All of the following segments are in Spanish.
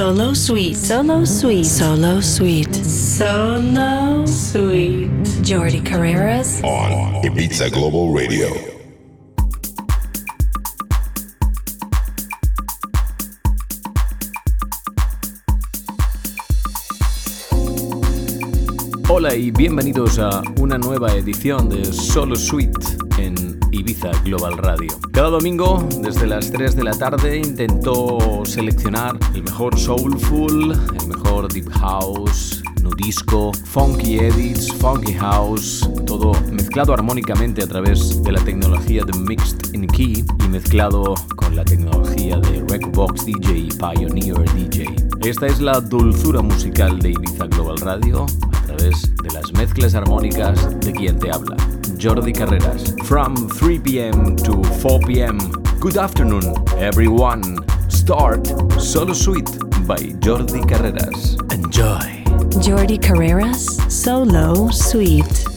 Solo Suite. Solo Suite. Solo Suite. Solo Suite. Jordi Carreras. On Ibiza Global Radio. Hola y bienvenidos a una nueva edición de Solo Suite en Ibiza Global Radio. Cada domingo, desde las 3 de la tarde, intento seleccionar el mejor soulful, el mejor deep house, nudisco, funky edits, funky house, todo mezclado armónicamente a través de la tecnología de Mixed in Key y mezclado con la tecnología de Recbox DJ y Pioneer DJ. Esta es la dulzura musical de Ibiza Global Radio de las mezclas armónicas de quien te habla. Jordi Carreras. From 3 p.m. to 4 p.m. Good afternoon, everyone. Start Solo Suite by Jordi Carreras. Enjoy. Jordi Carreras. Solo Suite.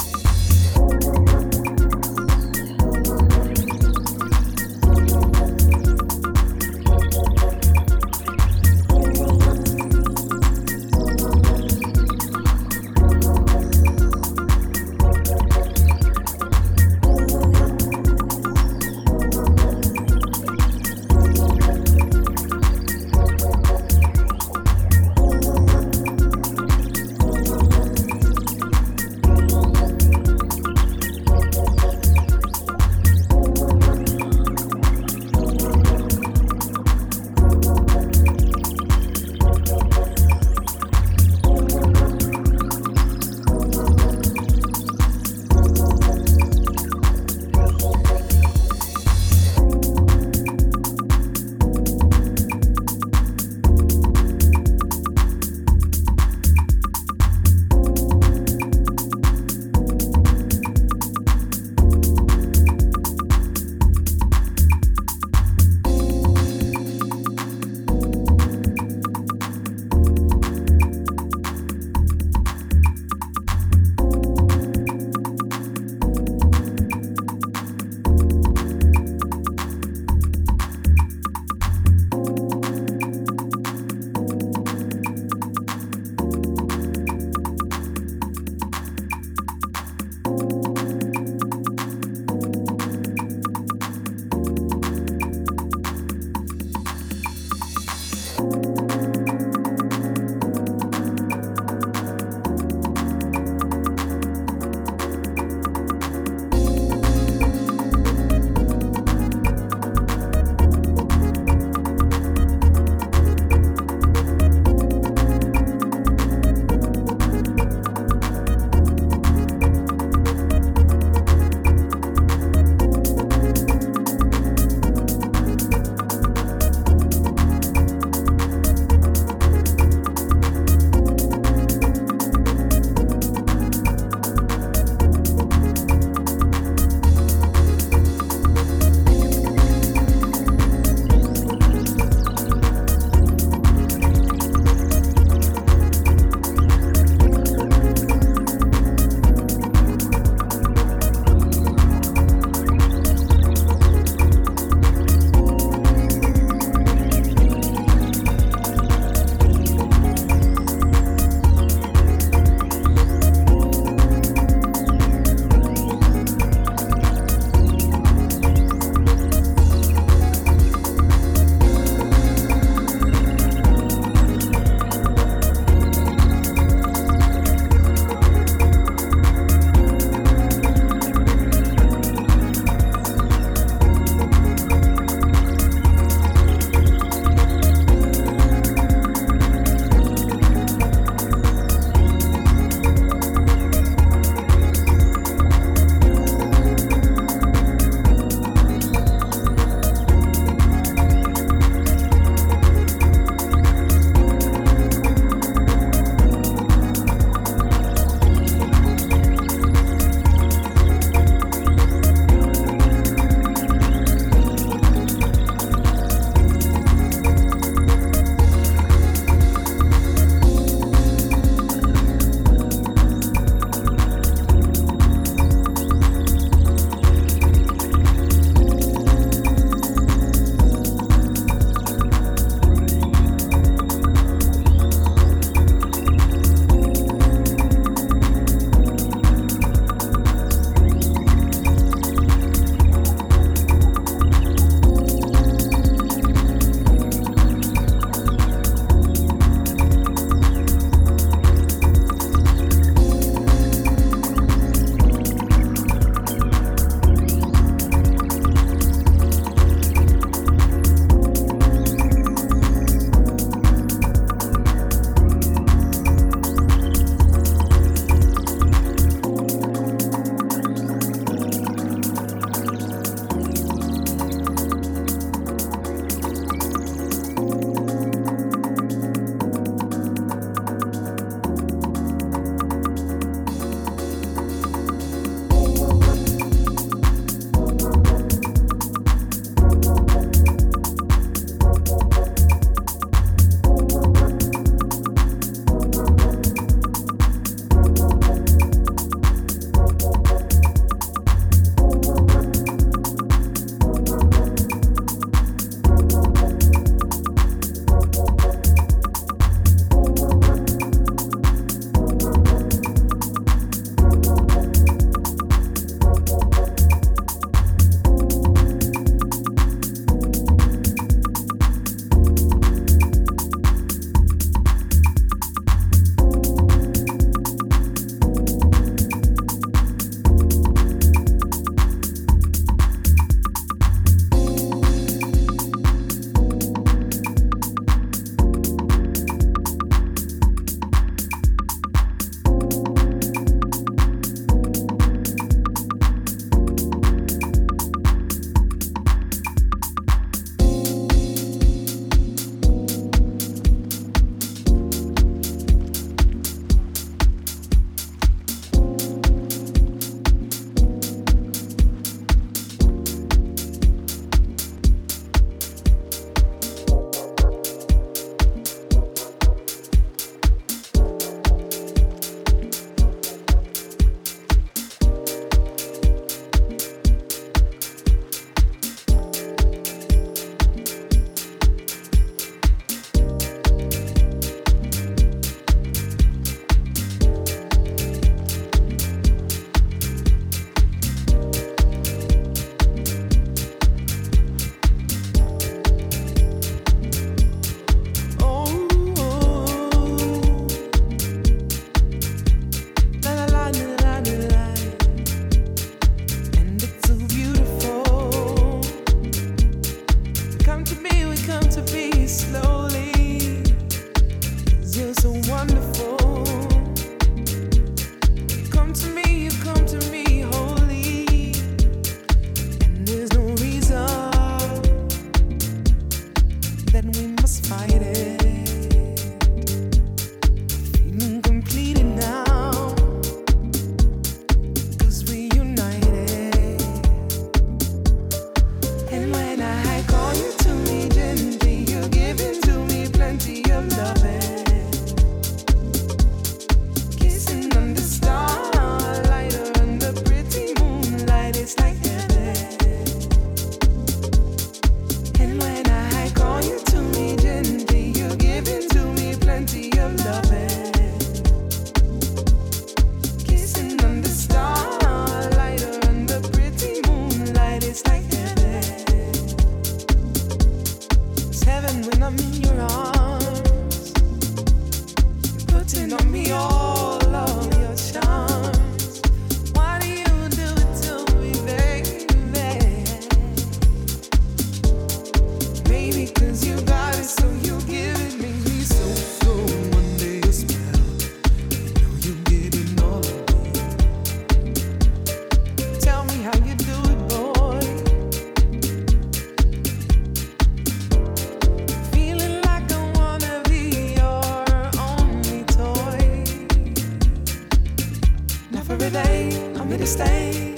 me to stay.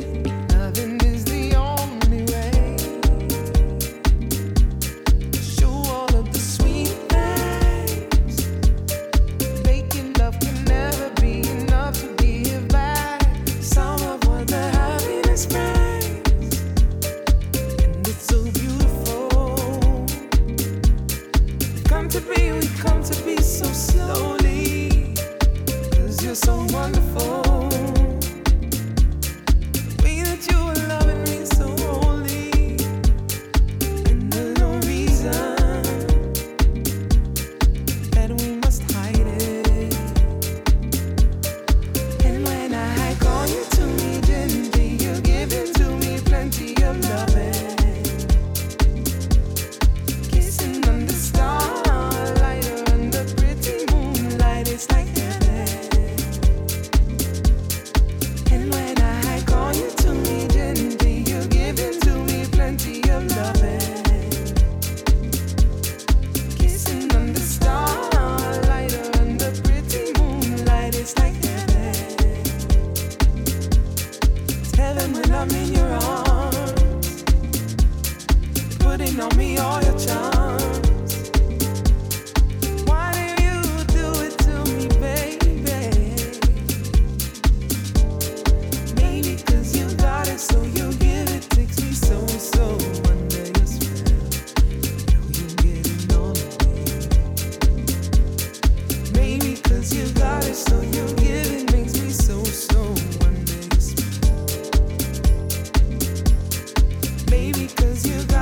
cause you got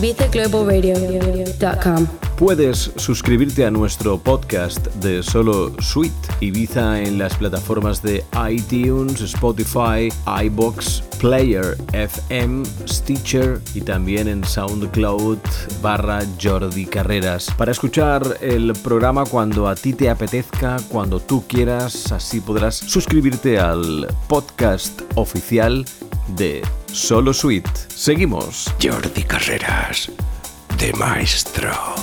ibizaglobalradio.com. Puedes suscribirte a nuestro podcast de Solo Suite Ibiza en las plataformas de iTunes, Spotify, iBox, Player FM, Stitcher y también en SoundCloud barra Jordi Carreras. Para escuchar el programa cuando a ti te apetezca, cuando tú quieras, así podrás suscribirte al podcast oficial de Solo Suite. Seguimos. Jordi Carreras, de maestro.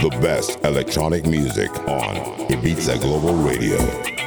The best electronic music on Ibiza Global Radio.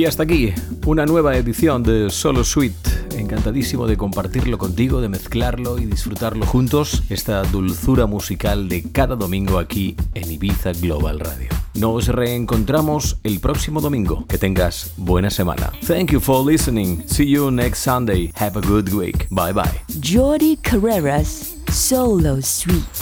Y hasta aquí, una nueva edición de Solo Suite. Encantadísimo de compartirlo contigo, de mezclarlo y disfrutarlo juntos, esta dulzura musical de cada domingo aquí en Ibiza Global Radio. Nos reencontramos el próximo domingo. Que tengas buena semana. Thank you for listening. See you next Sunday. Have a good week. Bye bye. Jordi Carreras, Solo Suite.